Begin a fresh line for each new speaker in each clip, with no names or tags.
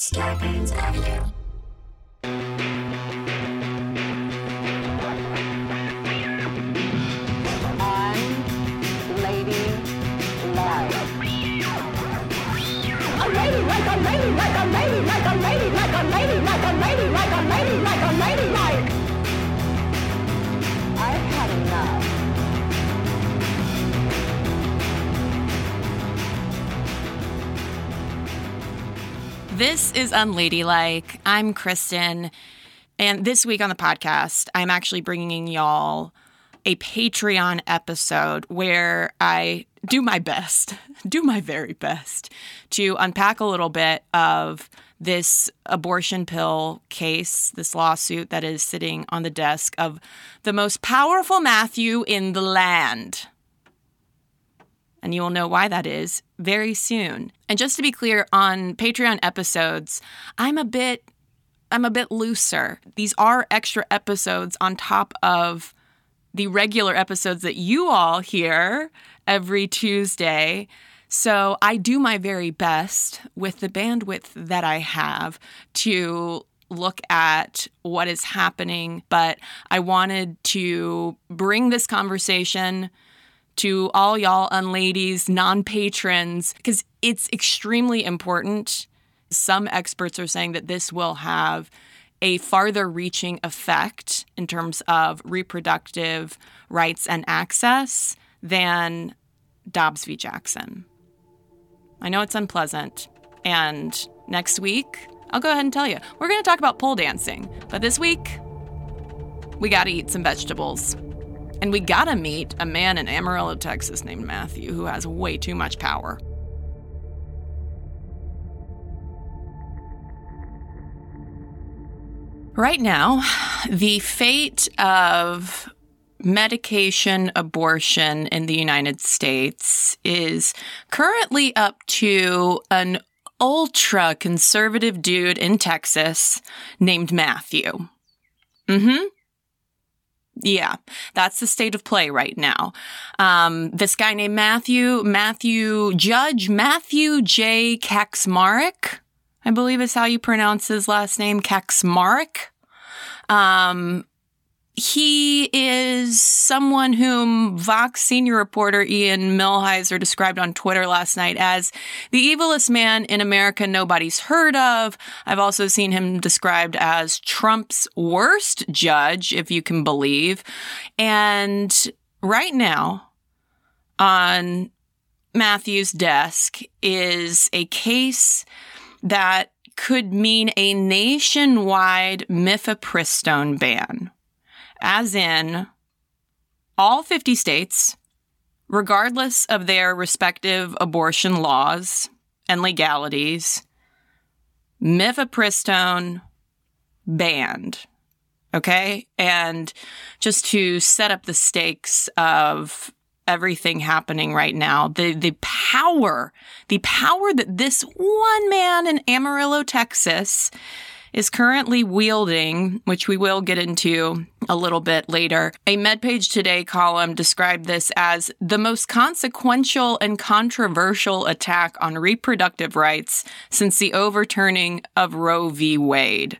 Scarpins Avenue.
This is Unladylike. I'm Cristen. And this week on the podcast, I'm actually bringing y'all a Patreon episode where I do my best, do my very best to unpack a little bit of this abortion pill case, this lawsuit that is sitting on the desk of the most powerful Matthew in the land and you will know why that is very soon. And just to be clear, on Patreon episodes, I'm a bit I'm a bit looser. These are extra episodes on top of the regular episodes that you all hear every Tuesday. So I do my very best with the bandwidth that I have to look at what is happening, but I wanted to bring this conversation to all y'all unladies, non patrons, because it's extremely important. Some experts are saying that this will have a farther reaching effect in terms of reproductive rights and access than Dobbs v. Jackson. I know it's unpleasant. And next week, I'll go ahead and tell you, we're going to talk about pole dancing. But this week, we got to eat some vegetables. And we gotta meet a man in Amarillo, Texas named Matthew who has way too much power. Right now, the fate of medication abortion in the United States is currently up to an ultra conservative dude in Texas named Matthew. Mm hmm. Yeah, that's the state of play right now. Um, this guy named Matthew, Matthew Judge Matthew J. Kacsmaryk, I believe is how you pronounce his last name, Kacsmaryk. Um, he is someone whom Vox senior reporter Ian Millhiser described on Twitter last night as the evilest man in America nobody's heard of. I've also seen him described as Trump's worst judge, if you can believe. And right now, on Matthew's desk is a case that could mean a nationwide mifepristone ban as in all 50 states, regardless of their respective abortion laws and legalities, mifepristone banned. Okay. And just to set up the stakes of everything happening right now, the, the power, the power that this one man in Amarillo, Texas is currently wielding, which we will get into a little bit later. A MedPage Today column described this as the most consequential and controversial attack on reproductive rights since the overturning of Roe v. Wade.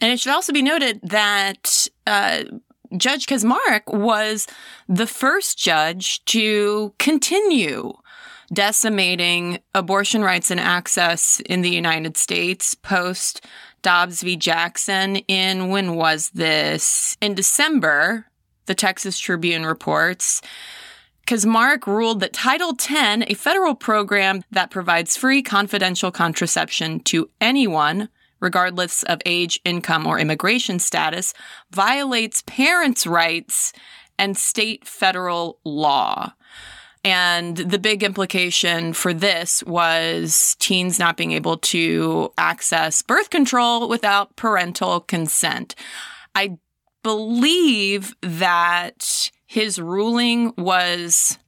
And it should also be noted that uh, Judge Kacsmaryk was the first judge to continue decimating abortion rights and access in the United States post Dobbs v. Jackson in when was this? In December, the Texas Tribune reports. Kacsmaryk ruled that Title X, a federal program that provides free confidential contraception to anyone, regardless of age, income, or immigration status, violates parents' rights and state federal law. And the big implication for this was teens not being able to access birth control without parental consent. I believe that his ruling was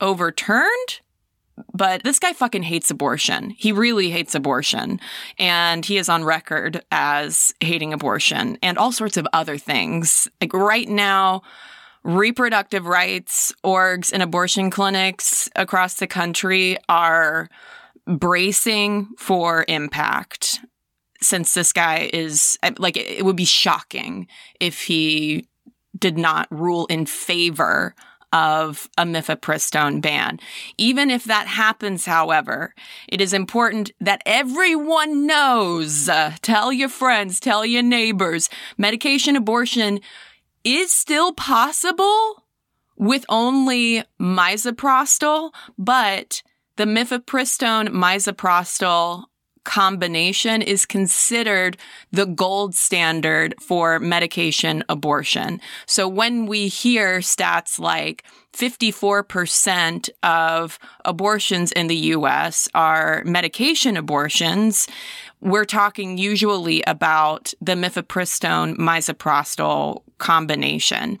overturned but this guy fucking hates abortion. He really hates abortion. And he is on record as hating abortion and all sorts of other things. Like right now, reproductive rights orgs and abortion clinics across the country are bracing for impact. since this guy is like, it would be shocking if he did not rule in favor of a mifepristone ban. Even if that happens, however, it is important that everyone knows, uh, tell your friends, tell your neighbors, medication abortion is still possible with only misoprostol, but the mifepristone misoprostol combination is considered the gold standard for medication abortion. So when we hear stats like 54% of abortions in the US are medication abortions, we're talking usually about the mifepristone misoprostol combination.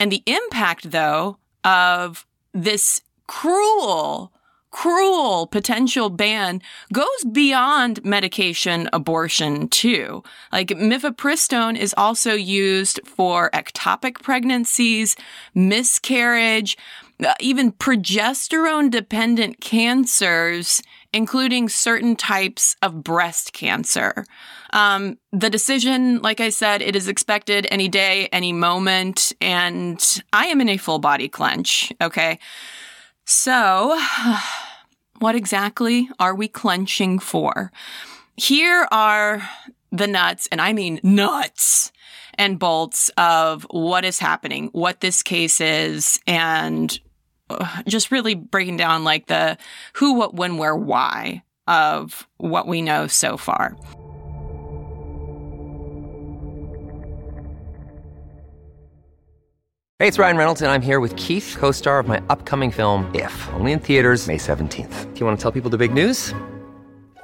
And the impact though of this cruel cruel potential ban goes beyond medication abortion too. Like mifepristone is also used for ectopic pregnancies, miscarriage, uh, even progesterone dependent cancers, including certain types of breast cancer. Um, the decision, like I said, it is expected any day, any moment, and I am in a full body clench. Okay. So, what exactly are we clenching for? Here are the nuts, and I mean nuts and bolts of what is happening, what this case is, and just really breaking down like the who, what, when, where, why of what we know so far.
Hey, it's Ryan Reynolds, and I'm here with Keith, co star of my upcoming film, If, only in theaters, May 17th. Do you want to tell people the big news?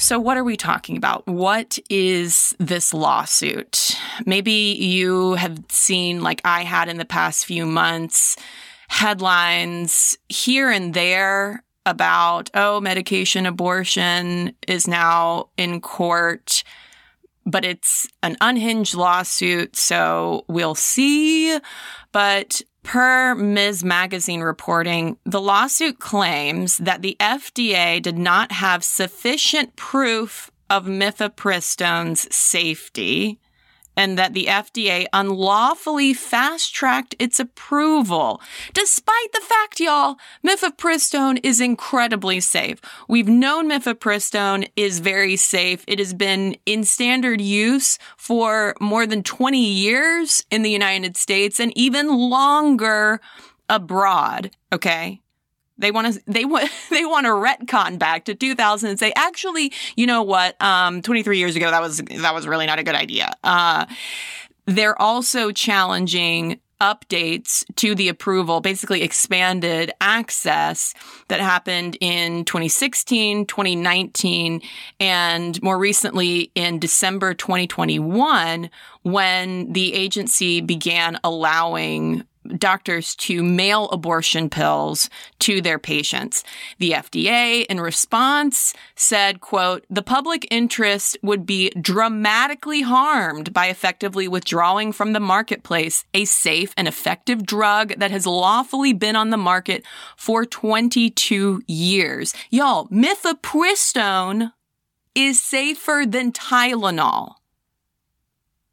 So, what are we talking about? What is this lawsuit? Maybe you have seen, like I had in the past few months, headlines here and there about, oh, medication abortion is now in court, but it's an unhinged lawsuit. So, we'll see. But Per Ms. Magazine reporting, the lawsuit claims that the FDA did not have sufficient proof of mifepristone's safety and that the FDA unlawfully fast tracked its approval. Despite the fact, y'all, mifepristone is incredibly safe. We've known mifepristone is very safe. It has been in standard use for more than 20 years in the United States and even longer abroad. Okay. They want to they want they want to retcon back to 2000 and say actually, you know what? Um 23 years ago that was that was really not a good idea. Uh they're also challenging updates to the approval, basically expanded access that happened in 2016, 2019, and more recently in December 2021 when the agency began allowing doctors to mail abortion pills to their patients. The FDA in response said, quote, the public interest would be dramatically harmed by effectively withdrawing from the marketplace a safe and effective drug that has lawfully been on the market for 22 years. Y'all, mifepristone is safer than Tylenol.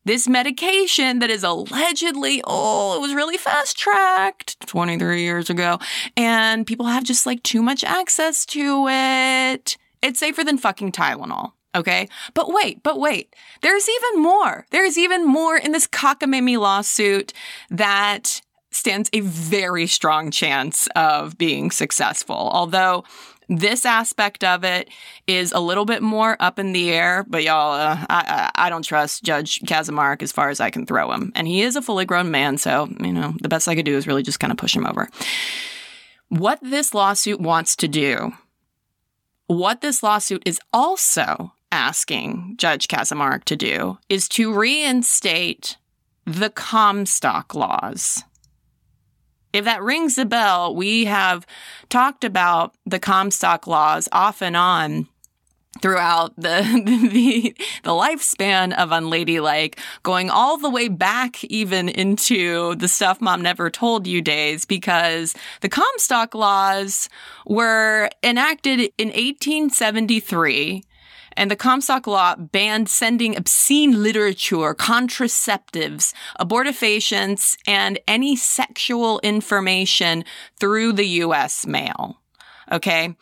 This medication that is allegedly, oh, it was really fast tracked 23 years ago, and people have just like too much access to it. It's safer than fucking Tylenol. Okay. But wait, but wait. There's even more. There's even more in this cockamamie lawsuit that stands a very strong chance of being successful. Although this aspect of it is a little bit more up in the air, but y'all, uh, I, I don't trust Judge Kacsmaryk as far as I can throw him. And he is a fully grown man, so, you know, the best I could do is really just kind of push him over. What this lawsuit wants to do, what this lawsuit is also asking Judge Kacsmaryk to do, is to reinstate the Comstock laws. If that rings a bell, we have talked about the Comstock laws off and on throughout the, the the lifspan of unladylike going all the way back even into the stuff mom never told you days because the comstock laws were enacted in 1873 and the Comstock Law banned sending obscene literature, contraceptives, abortifacients, and any sexual information through the U.S. mail. Okay.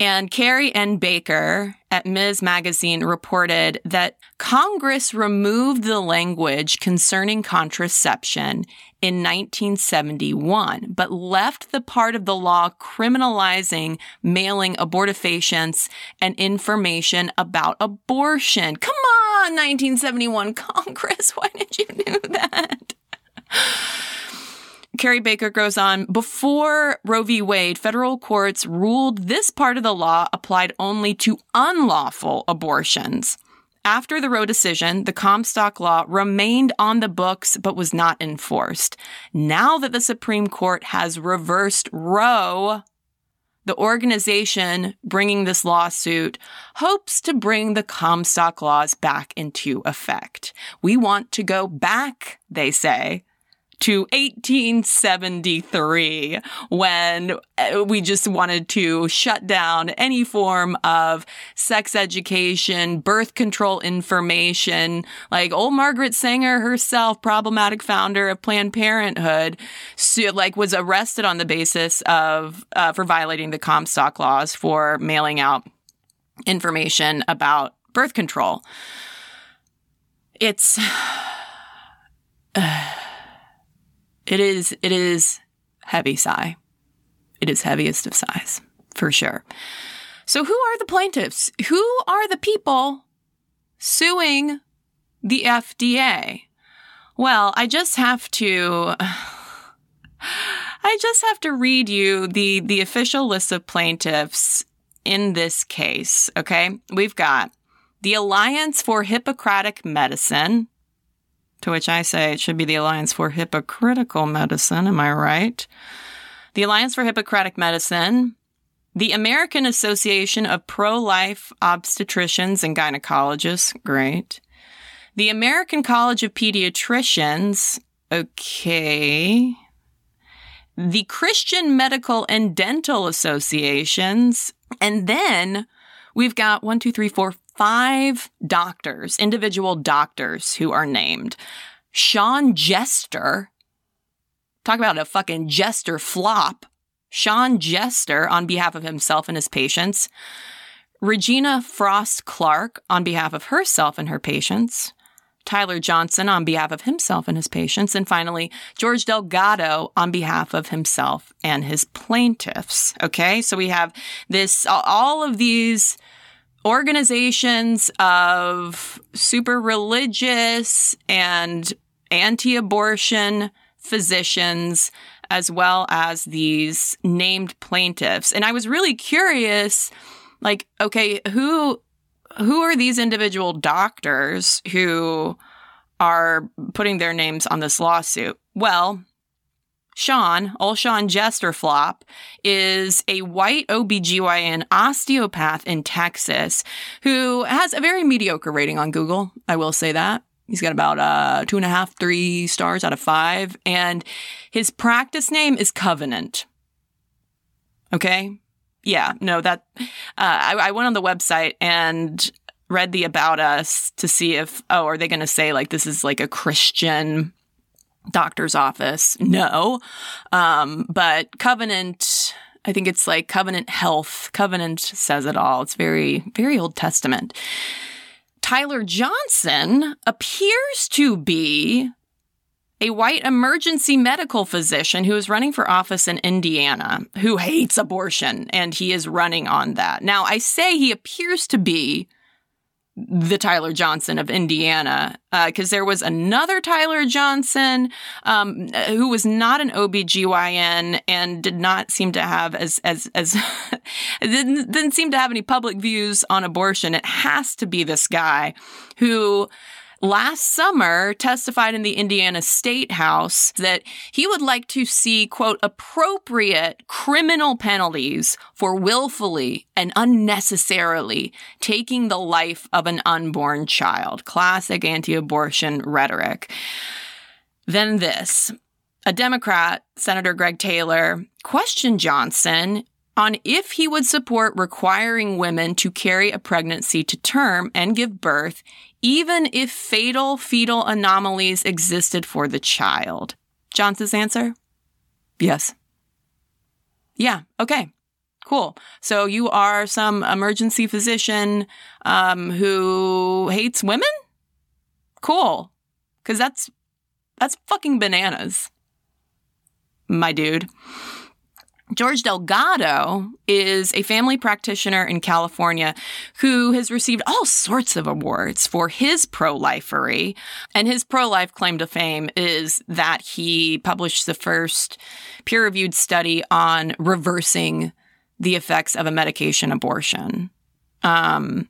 And Carrie N. Baker at Ms. Magazine reported that Congress removed the language concerning contraception in 1971, but left the part of the law criminalizing mailing abortifacients and information about abortion. Come on, 1971 Congress, why did you do that? Carrie Baker goes on Before Roe v. Wade, federal courts ruled this part of the law applied only to unlawful abortions. After the Roe decision, the Comstock law remained on the books but was not enforced. Now that the Supreme Court has reversed Roe, the organization bringing this lawsuit hopes to bring the Comstock laws back into effect. We want to go back, they say, to 1873 when uh, we just wanted to shut down any form of sex education, birth control information. Like old Margaret Sanger herself, problematic founder of Planned Parenthood, like was arrested on the basis of uh, for violating the Comstock laws for mailing out information about birth control. It's uh, it is it is heavy sigh. It is heaviest of sighs, for sure. So who are the plaintiffs? Who are the people suing the FDA? Well, I just have to I just have to read you the the official list of plaintiffs in this case, okay? We've got the Alliance for Hippocratic Medicine, to which I say it should be the Alliance for Hypocritical Medicine. Am I right? The Alliance for Hippocratic Medicine, the American Association of Pro Life Obstetricians and Gynecologists. Great. The American College of Pediatricians. Okay. The Christian Medical and Dental Associations. And then we've got one, two, three, four, five doctors, individual doctors who are named. Sean Jester, talk about a fucking jester flop. Sean Jester on behalf of himself and his patients. Regina Frost Clark on behalf of herself and her patients. Tyler Johnson on behalf of himself and his patients. And finally, George Delgado on behalf of himself and his plaintiffs. Okay. So we have this, all of these organizations of super religious and anti abortion physicians, as well as these named plaintiffs. And I was really curious like, okay, who. Who are these individual doctors who are putting their names on this lawsuit? Well, Sean, old Sean Jesterflop, is a white OBGYN osteopath in Texas who has a very mediocre rating on Google. I will say that. He's got about uh, two and a half, three stars out of five. And his practice name is Covenant. Okay. Yeah. No, that, uh, I, I went on the website and read the about us to see if, oh, are they going to say like this is like a Christian doctor's office? No. Um, but Covenant, I think it's like Covenant Health. Covenant says it all. It's very, very Old Testament. Tyler Johnson appears to be a white emergency medical physician who is running for office in Indiana who hates abortion and he is running on that. Now, I say he appears to be the Tyler Johnson of Indiana, because uh, there was another Tyler Johnson um, who was not an OBGYN and did not seem to have as as as didn't, didn't seem to have any public views on abortion. It has to be this guy who last summer testified in the Indiana State House that he would like to see, quote, appropriate criminal penalties for willfully and unnecessarily taking the life of an unborn child. Classic anti abortion rhetoric. Then this. A Democrat, Senator Greg Taylor, questioned Johnson on if he would support requiring women to carry a pregnancy to term and give birth, even if fatal fetal anomalies existed for the child. Johnson's answer? Yes. Yeah, okay. Cool. So you are some emergency physician um, who hates women? Cool. Because that's that's fucking bananas, my dude. George Delgado is a family practitioner in California who has received all sorts of awards for his pro lifery. And his pro life claim to fame is that he published the first peer reviewed study on reversing the effects of a medication abortion. Um,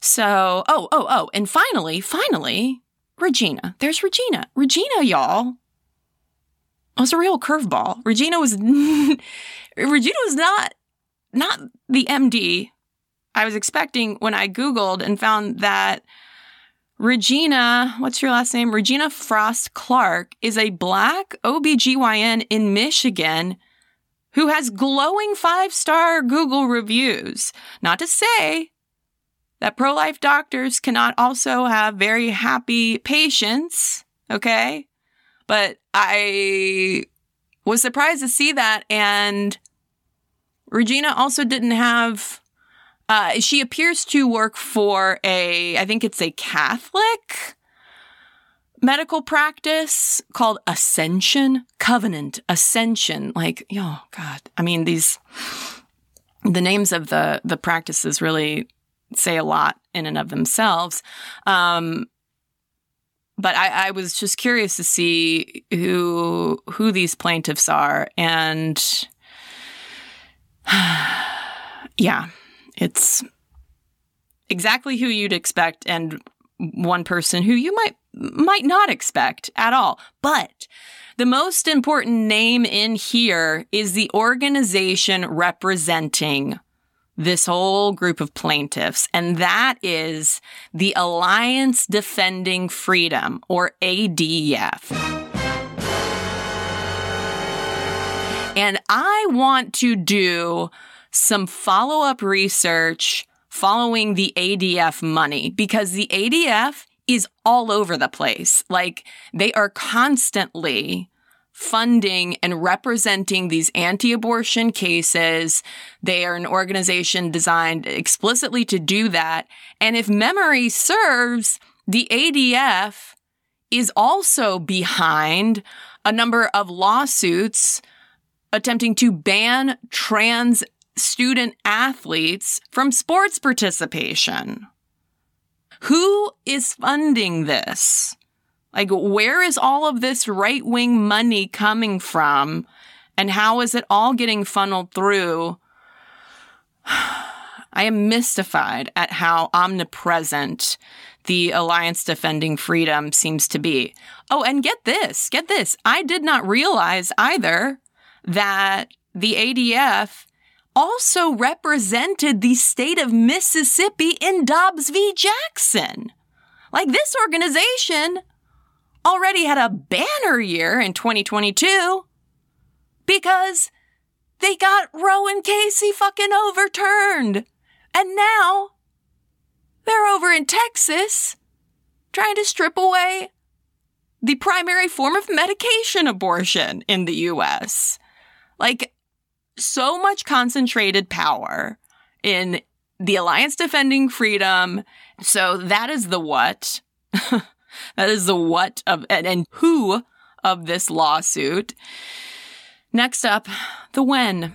so, oh, oh, oh. And finally, finally, Regina. There's Regina. Regina, y'all Oh, was a real curveball. Regina was Regina was not not the MD I was expecting when I googled and found that Regina, what's your last name? Regina Frost Clark is a black OBGYN in Michigan who has glowing five-star Google reviews. Not to say that pro-life doctors cannot also have very happy patients, okay? But I was surprised to see that. And Regina also didn't have, uh, she appears to work for a, I think it's a Catholic medical practice called Ascension Covenant Ascension. Like, oh God. I mean, these, the names of the, the practices really say a lot in and of themselves. Um, but I, I, was just curious to see who who these plaintiffs are, and yeah, it's exactly who you'd expect, and one person who you might might not expect at all. But the most important name in here is the organization representing this whole group of plaintiffs, and that is the Alliance Defending Freedom, or ADF. And I want to do some follow up research following the ADF money because the ADF is all over the place. Like they are constantly funding and representing these anti abortion cases. They are an organization designed explicitly to do that. And if memory serves, the ADF is also behind a number of lawsuits attempting to ban trans student athletes from sports participation. Who is funding this? Like, where is all of this right wing money coming from? And how is it all getting funneled through? I am mystified at how omnipresent the Alliance Defending Freedom seems to be. Oh, and get this, get this. I did not realize either that the ADF also represented the state of Mississippi in Dobbs v. Jackson. Like this organization already had a banner year in 2022 because they got Roe and Casey fucking overturned. And now they're over in Texas trying to strip away the primary form of medication abortion in the US. Like, so much concentrated power in the Alliance Defending Freedom. So that is the what. that is the what of, and, and who of this lawsuit. Next up, the when.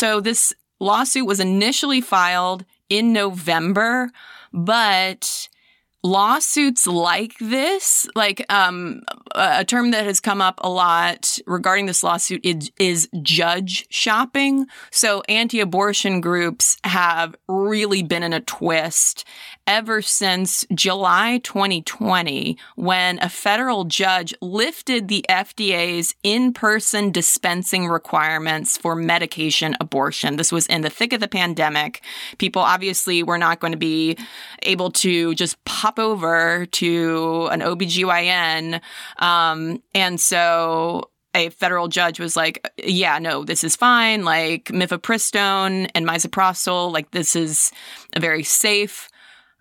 So this lawsuit was initially filed in November, but lawsuits like this, like um, a term that has come up a lot regarding this lawsuit is, is judge shopping. So anti-abortion groups have really been in a twist ever since July 2020, when a federal judge lifted the FDA's in-person dispensing requirements for medication abortion. This was in the thick of the pandemic. People obviously were not going to be able to just pop over to an OBGYN. Um, and so a federal judge was like, yeah, no, this is fine. Like mifepristone and misoprostol, like this is a very safe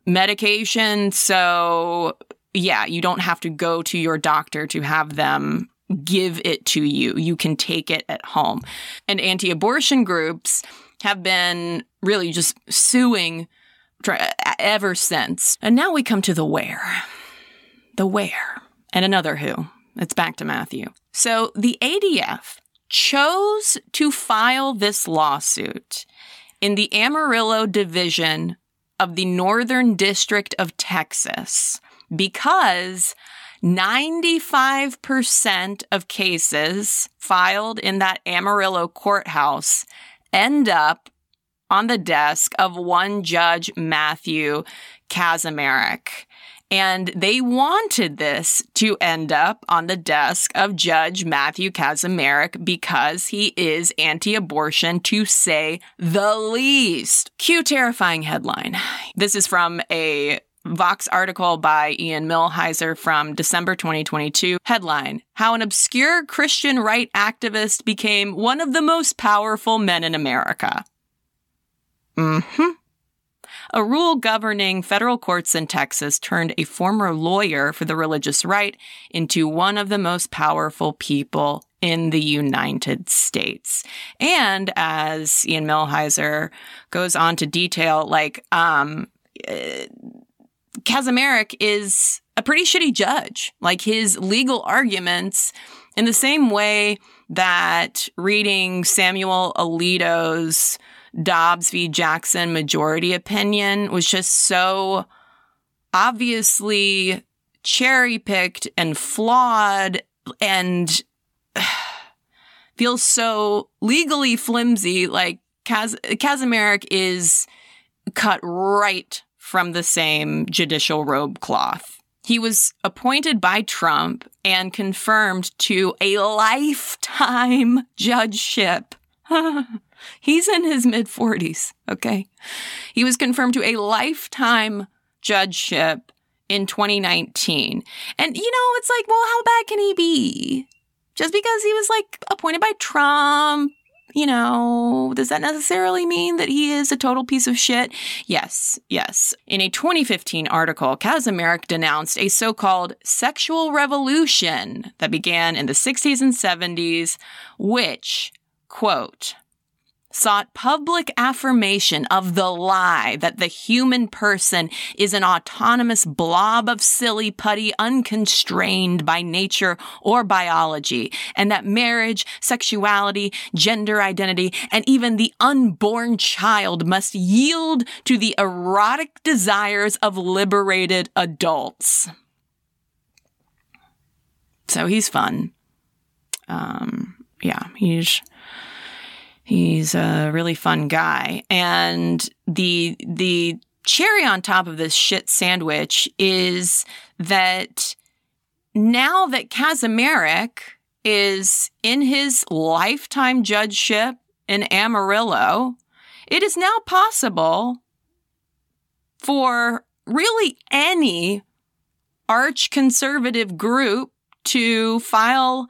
medication. So, yeah, you don't have to go to your doctor to have them give it to you. You can take it at home. And anti abortion groups have been really just suing ever since. And now we come to the where. The where. And another who. It's back to Matthew. So the ADF chose to file this lawsuit in the Amarillo division of the Northern District of Texas because 95% of cases filed in that Amarillo courthouse end up on the desk of one judge, Matthew Kacsmaryk. And they wanted this to end up on the desk of Judge Matthew Kacsmaryk because he is anti abortion, to say the least. Cue terrifying headline. This is from a Vox article by Ian Millhiser from December 2022. Headline How an obscure Christian right activist became one of the most powerful men in America. Mm hmm. A rule governing federal courts in Texas turned a former lawyer for the religious right into one of the most powerful people in the United States. And as Ian Millhiser goes on to detail, like, um, uh, Kacsmaryk is a pretty shitty judge. Like his legal arguments, in the same way that reading Samuel Alito's Dobbs v. Jackson majority opinion was just so obviously cherry picked and flawed and feels so legally flimsy. Like Kaz- is cut right from the same judicial robe cloth He was appointed by Trump and confirmed to a lifetime judgeship. He's in his mid 40s, okay? He was confirmed to a lifetime judgeship in 2019. And, you know, it's like, well, how bad can he be? Just because he was like appointed by Trump, you know, does that necessarily mean that he is a total piece of shit? Yes, yes. In a 2015 article, Kacsmaryk denounced a so called sexual revolution that began in the 60s and 70s, which, quote, sought public affirmation of the lie that the human person is an autonomous blob of silly putty unconstrained by nature or biology, and that marriage, sexuality, gender identity, and even the unborn child must yield to the erotic desires of liberated adults. So he's fun. Um, yeah, he's He's a really fun guy. And the the cherry on top of this shit sandwich is that now that Kacsmaryk is in his lifetime judgeship in Amarillo, it is now possible for really any arch conservative group to file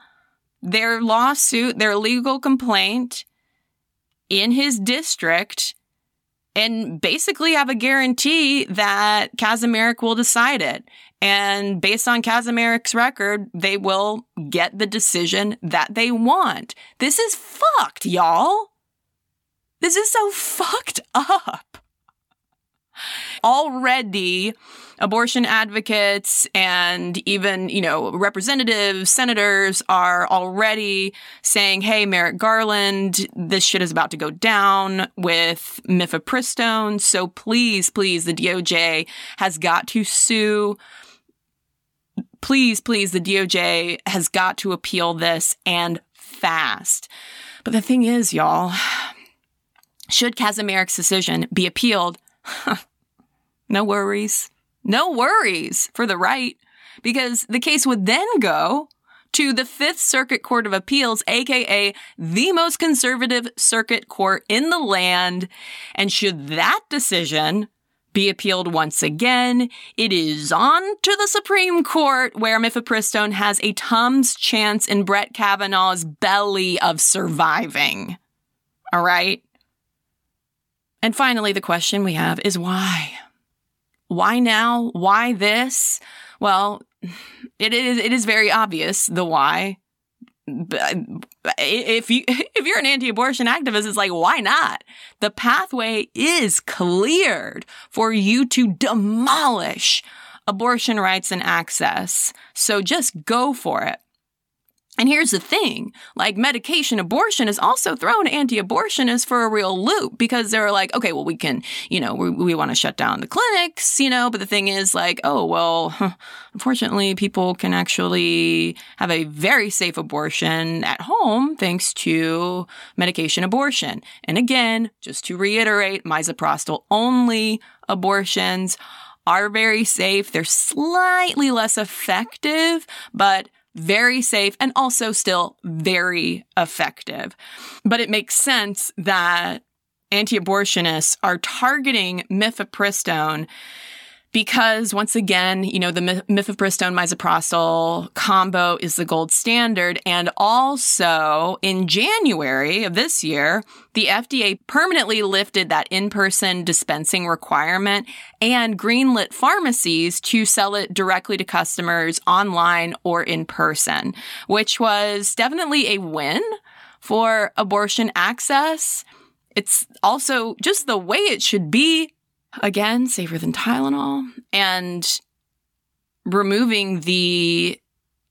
their lawsuit, their legal complaint in his district and basically have a guarantee that Kacsmaryk will decide it. And based on Kacsmaryk's record, they will get the decision that they want. This is fucked, y'all. This is so fucked up. Already, abortion advocates and even, you know, representatives, senators are already saying, hey, Merrick Garland, this shit is about to go down with mifepristone. So please, please, the DOJ has got to sue. Please, please, the DOJ has got to appeal this and fast. But the thing is, y'all, should Kacsmaryk's decision be appealed, no worries. No worries for the right, because the case would then go to the Fifth Circuit Court of Appeals, aka the most conservative circuit court in the land. And should that decision be appealed once again, it is on to the Supreme Court where mifepristone has a Tums chance in Brett Kavanaugh's belly of surviving. All right? And finally, the question we have is why? Why now? Why this? Well, it is it is very obvious the why. If you if you're an anti-abortion activist, it's like why not? The pathway is cleared for you to demolish abortion rights and access. So just go for it. And here's the thing like medication abortion has also thrown anti abortionists for a real loop because they're like, okay, well, we can, you know, we, we want to shut down the clinics, you know, but the thing is like, oh, well, unfortunately, people can actually have a very safe abortion at home thanks to medication abortion. And again, just to reiterate, misoprostol only abortions are very safe. They're slightly less effective, but very safe and also still very effective. But it makes sense that anti abortionists are targeting mifepristone because once again, you know, the mifepristone misoprostol combo is the gold standard. And also in January of this year, the FDA permanently lifted that in-person dispensing requirement and greenlit pharmacies to sell it directly to customers online or in person, which was definitely a win for abortion access. It's also just the way it should be Again, safer than Tylenol. And removing the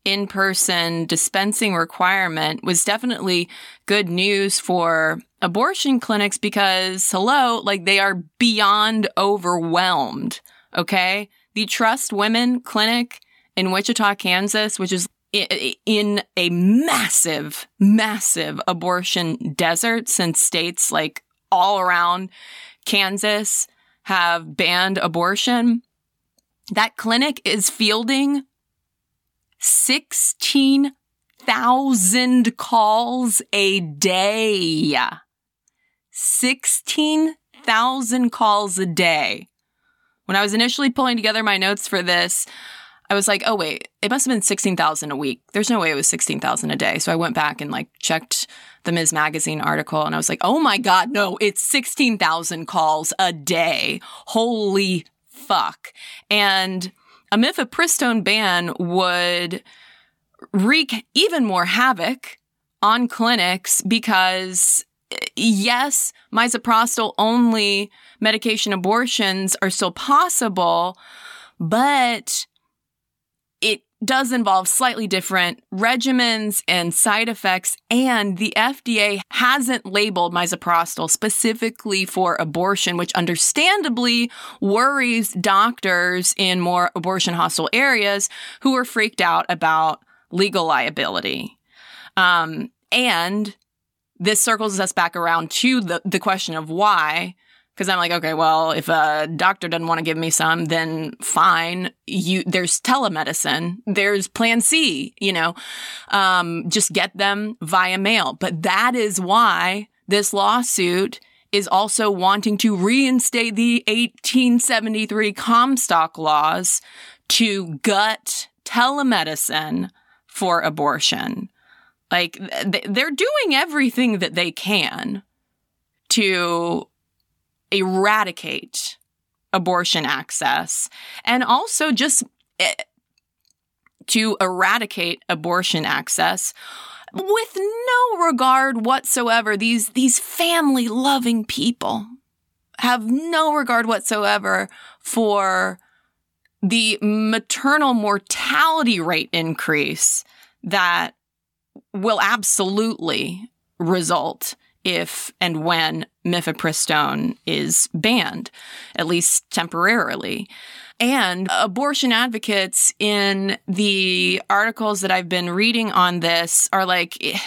in person dispensing requirement was definitely good news for abortion clinics because, hello, like they are beyond overwhelmed. Okay. The Trust Women Clinic in Wichita, Kansas, which is in a massive, massive abortion desert since states like all around Kansas have banned abortion. That clinic is fielding 16,000 calls a day. 16,000 calls a day. When I was initially pulling together my notes for this, I was like, oh, wait, it must have been 16,000 a week. There's no way it was 16,000 a day. So I went back and like checked the Ms. Magazine article and I was like, oh my God, no, it's 16,000 calls a day. Holy fuck. And a mifepristone ban would wreak even more havoc on clinics because yes, misoprostol only medication abortions are still possible, but does involve slightly different regimens and side effects, and the FDA hasn't labeled misoprostol specifically for abortion, which understandably worries doctors in more abortion hostile areas who are freaked out about legal liability. Um, and this circles us back around to the, the question of why because I'm like, okay, well, if a doctor doesn't want to give me some, then fine. You there's telemedicine, there's Plan C. You know, um, just get them via mail. But that is why this lawsuit is also wanting to reinstate the 1873 Comstock laws to gut telemedicine for abortion. Like they're doing everything that they can to eradicate abortion access and also just eh, to eradicate abortion access with no regard whatsoever. These these family loving people have no regard whatsoever for the maternal mortality rate increase that will absolutely result if and when mifepristone is banned, at least temporarily. And abortion advocates in the articles that I've been reading on this are like, eh,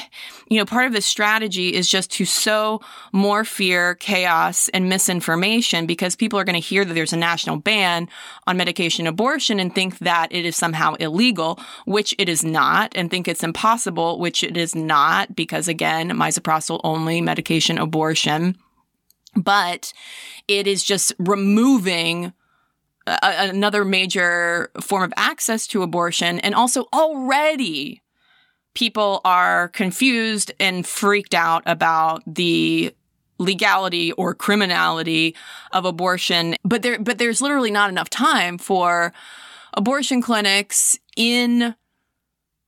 you know, part of the strategy is just to sow more fear, chaos, and misinformation because people are going to hear that there's a national ban on medication abortion and think that it is somehow illegal, which it is not, and think it's impossible, which it is not, because again, misoprostol only medication abortion. But it is just removing a, another major form of access to abortion. And also already people are confused and freaked out about the legality or criminality of abortion. But there, but there's literally not enough time for abortion clinics in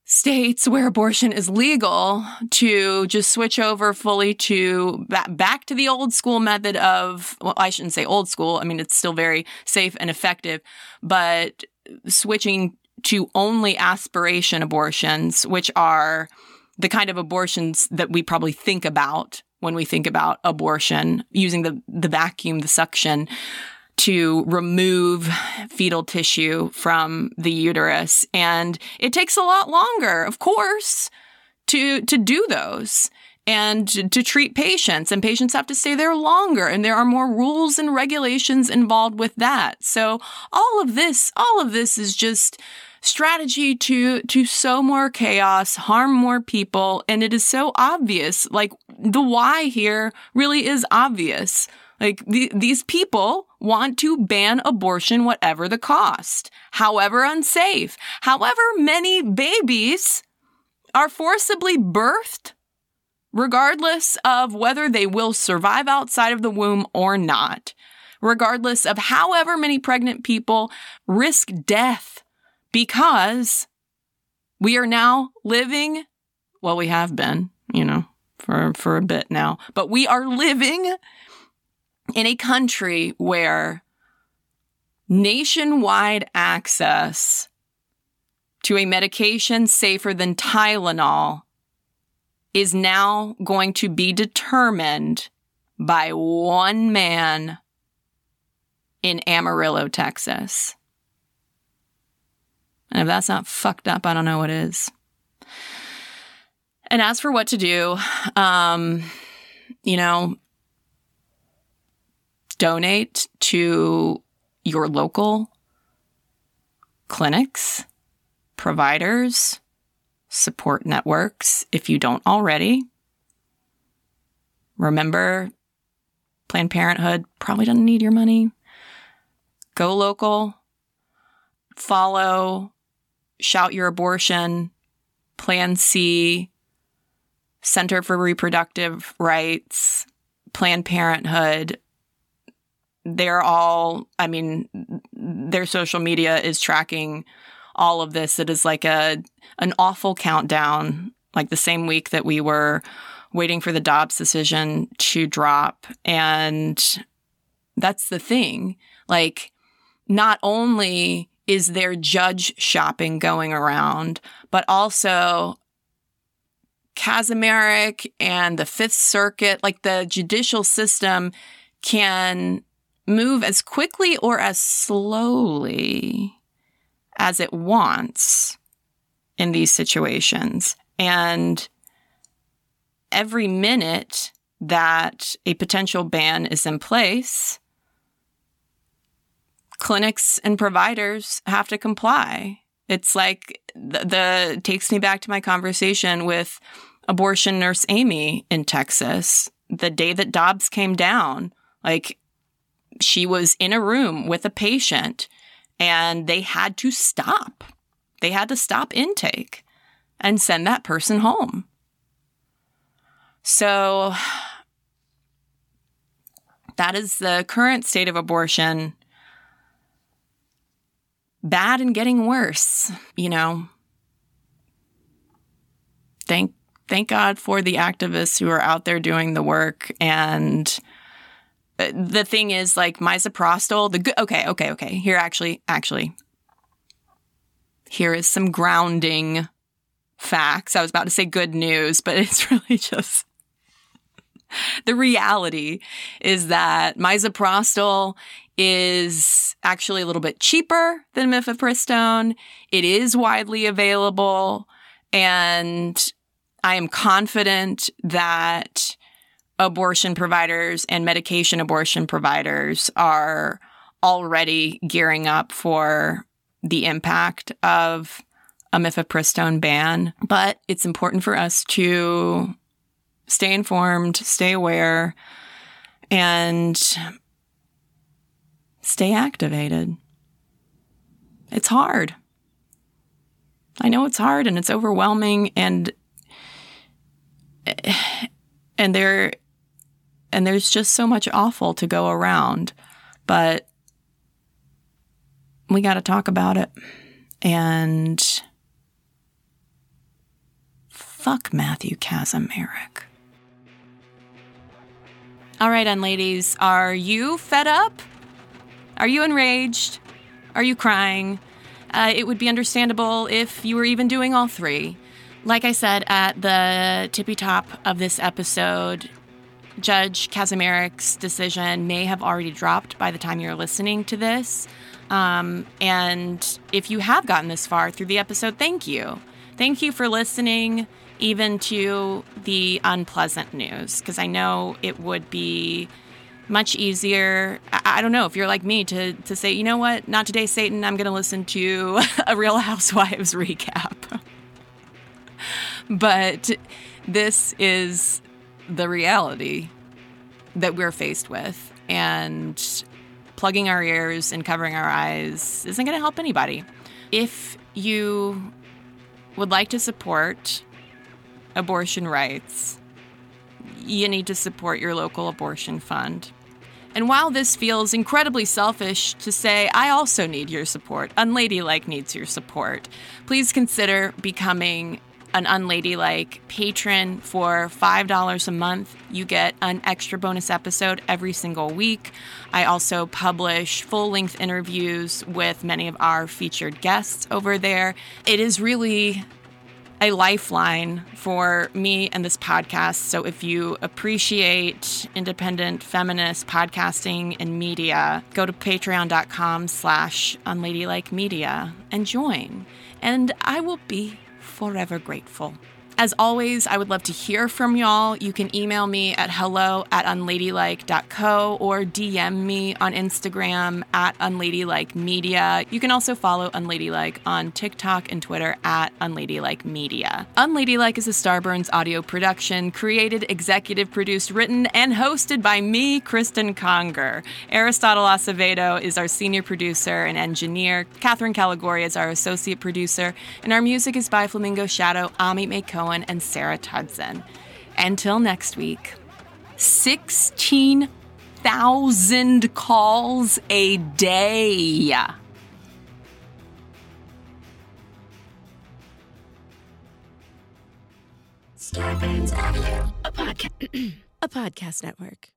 states where abortion is legal to just switch over fully to back to the old school method of well I shouldn't say old school I mean it's still very safe and effective but switching to only aspiration abortions which are the kind of abortions that we probably think about when we think about abortion using the the vacuum the suction to remove fetal tissue from the uterus. And it takes a lot longer, of course, to, to do those and to treat patients and patients have to stay there longer and there are more rules and regulations involved with that. So all of this, all of this is just strategy to to sow more chaos, harm more people, and it is so obvious. Like the why here really is obvious. Like the, these people want to ban abortion whatever the cost, however unsafe, however many babies are forcibly birthed, regardless of whether they will survive outside of the womb or not, regardless of however many pregnant people risk death because we are now living, well, we have been, you know, for, for a bit now, but we are living in a country where nationwide access to a medication safer than Tylenol is now going to be determined by one man in Amarillo, Texas. And if that's not fucked up, I don't know what is. And as for what to do, um, you know, donate to your local clinics, providers, support networks if you don't already. Remember, Planned Parenthood probably doesn't need your money. Go local, follow, shout your abortion, Plan C, Center for Reproductive Rights, Planned Parenthood. They're all, I mean, their social media is tracking all of this. It is like a an awful countdown, like the same week that we were waiting for the Dobbs decision to drop. And that's the thing. Like, not only is there judge shopping going around, but also Kacsmaryk and the Fifth Circuit, like the judicial system can move as quickly or as slowly as it wants in these situations. And every minute that a potential ban is in place, clinics and providers have to comply. It's like the, the takes me back to my conversation with abortion nurse Amy in Texas the day that Dobbs came down. Like she was in a room with a patient and they had to stop. They had to stop intake and send that person home. So that is the current state of abortion. Bad and getting worse, you know. Thank thank God for the activists who are out there doing the work and the thing is like misoprostol the good okay okay okay. Here actually actually here is some grounding facts. I was about to say good news but it's really just the reality is that misoprostol is actually a little bit cheaper than mifepristone. It is widely available and i am confident that abortion providers and medication abortion providers are already gearing up for the impact of a mifepristone ban. But it's important for us to stay informed, stay aware, and stay activated. It's hard. I know it's hard and it's overwhelming and and there and there's just so much awful to go around. But we got to talk about it. And fuck Matthew Kacsmaryk. All right, unladies, are you fed up? Are you enraged? Are you crying? Uh, it would be understandable if you were even doing all three. Like I said at the tippy top of this episode, Judge Kacsmaryk's decision may have already dropped by the time you're listening to this. Um, and if you have gotten this far through the episode, thank you. Thank you for listening, even to the unpleasant news, because I know it would be much easier. I, I, don't know if you're like me to to say, you know what, not today, Satan. I'm going to listen to a Real Housewives recap. but this is the reality that we're faced with. And plugging our ears and covering our eyes isn't going to help anybody. If you would like to support abortion rights, you need to support your local abortion fund. And while this feels incredibly selfish to say, I also need your support, Unladylike needs your support, please consider becoming an unladylike patron for $5 a month. You get an extra bonus episode every single week. I also publish full length interviews with many of our featured guests over there. It is really a lifeline for me and this podcast. So if you appreciate independent feminist podcasting and media, go to patreon.com slash unladylike media and join. And I will be forever grateful. As always, I would love to hear from y'all. You can email me at hello at unladylike.co or DM me on Instagram at unladylike media. You can also follow Unladylike on TikTok and Twitter at unladylike media. Unladylike is a Starburns audio production, created, executive produced, written, and hosted by me, Cristen Conger. Aristotle Acevedo is our senior producer and engineer. Catherine Caligori is our associate producer, and our music is by Flamingo Shadow, Ami May Cohen, and Sarah Tudson. Until next week, 16,000 calls a day.
Audio, a podcast, a podcast network.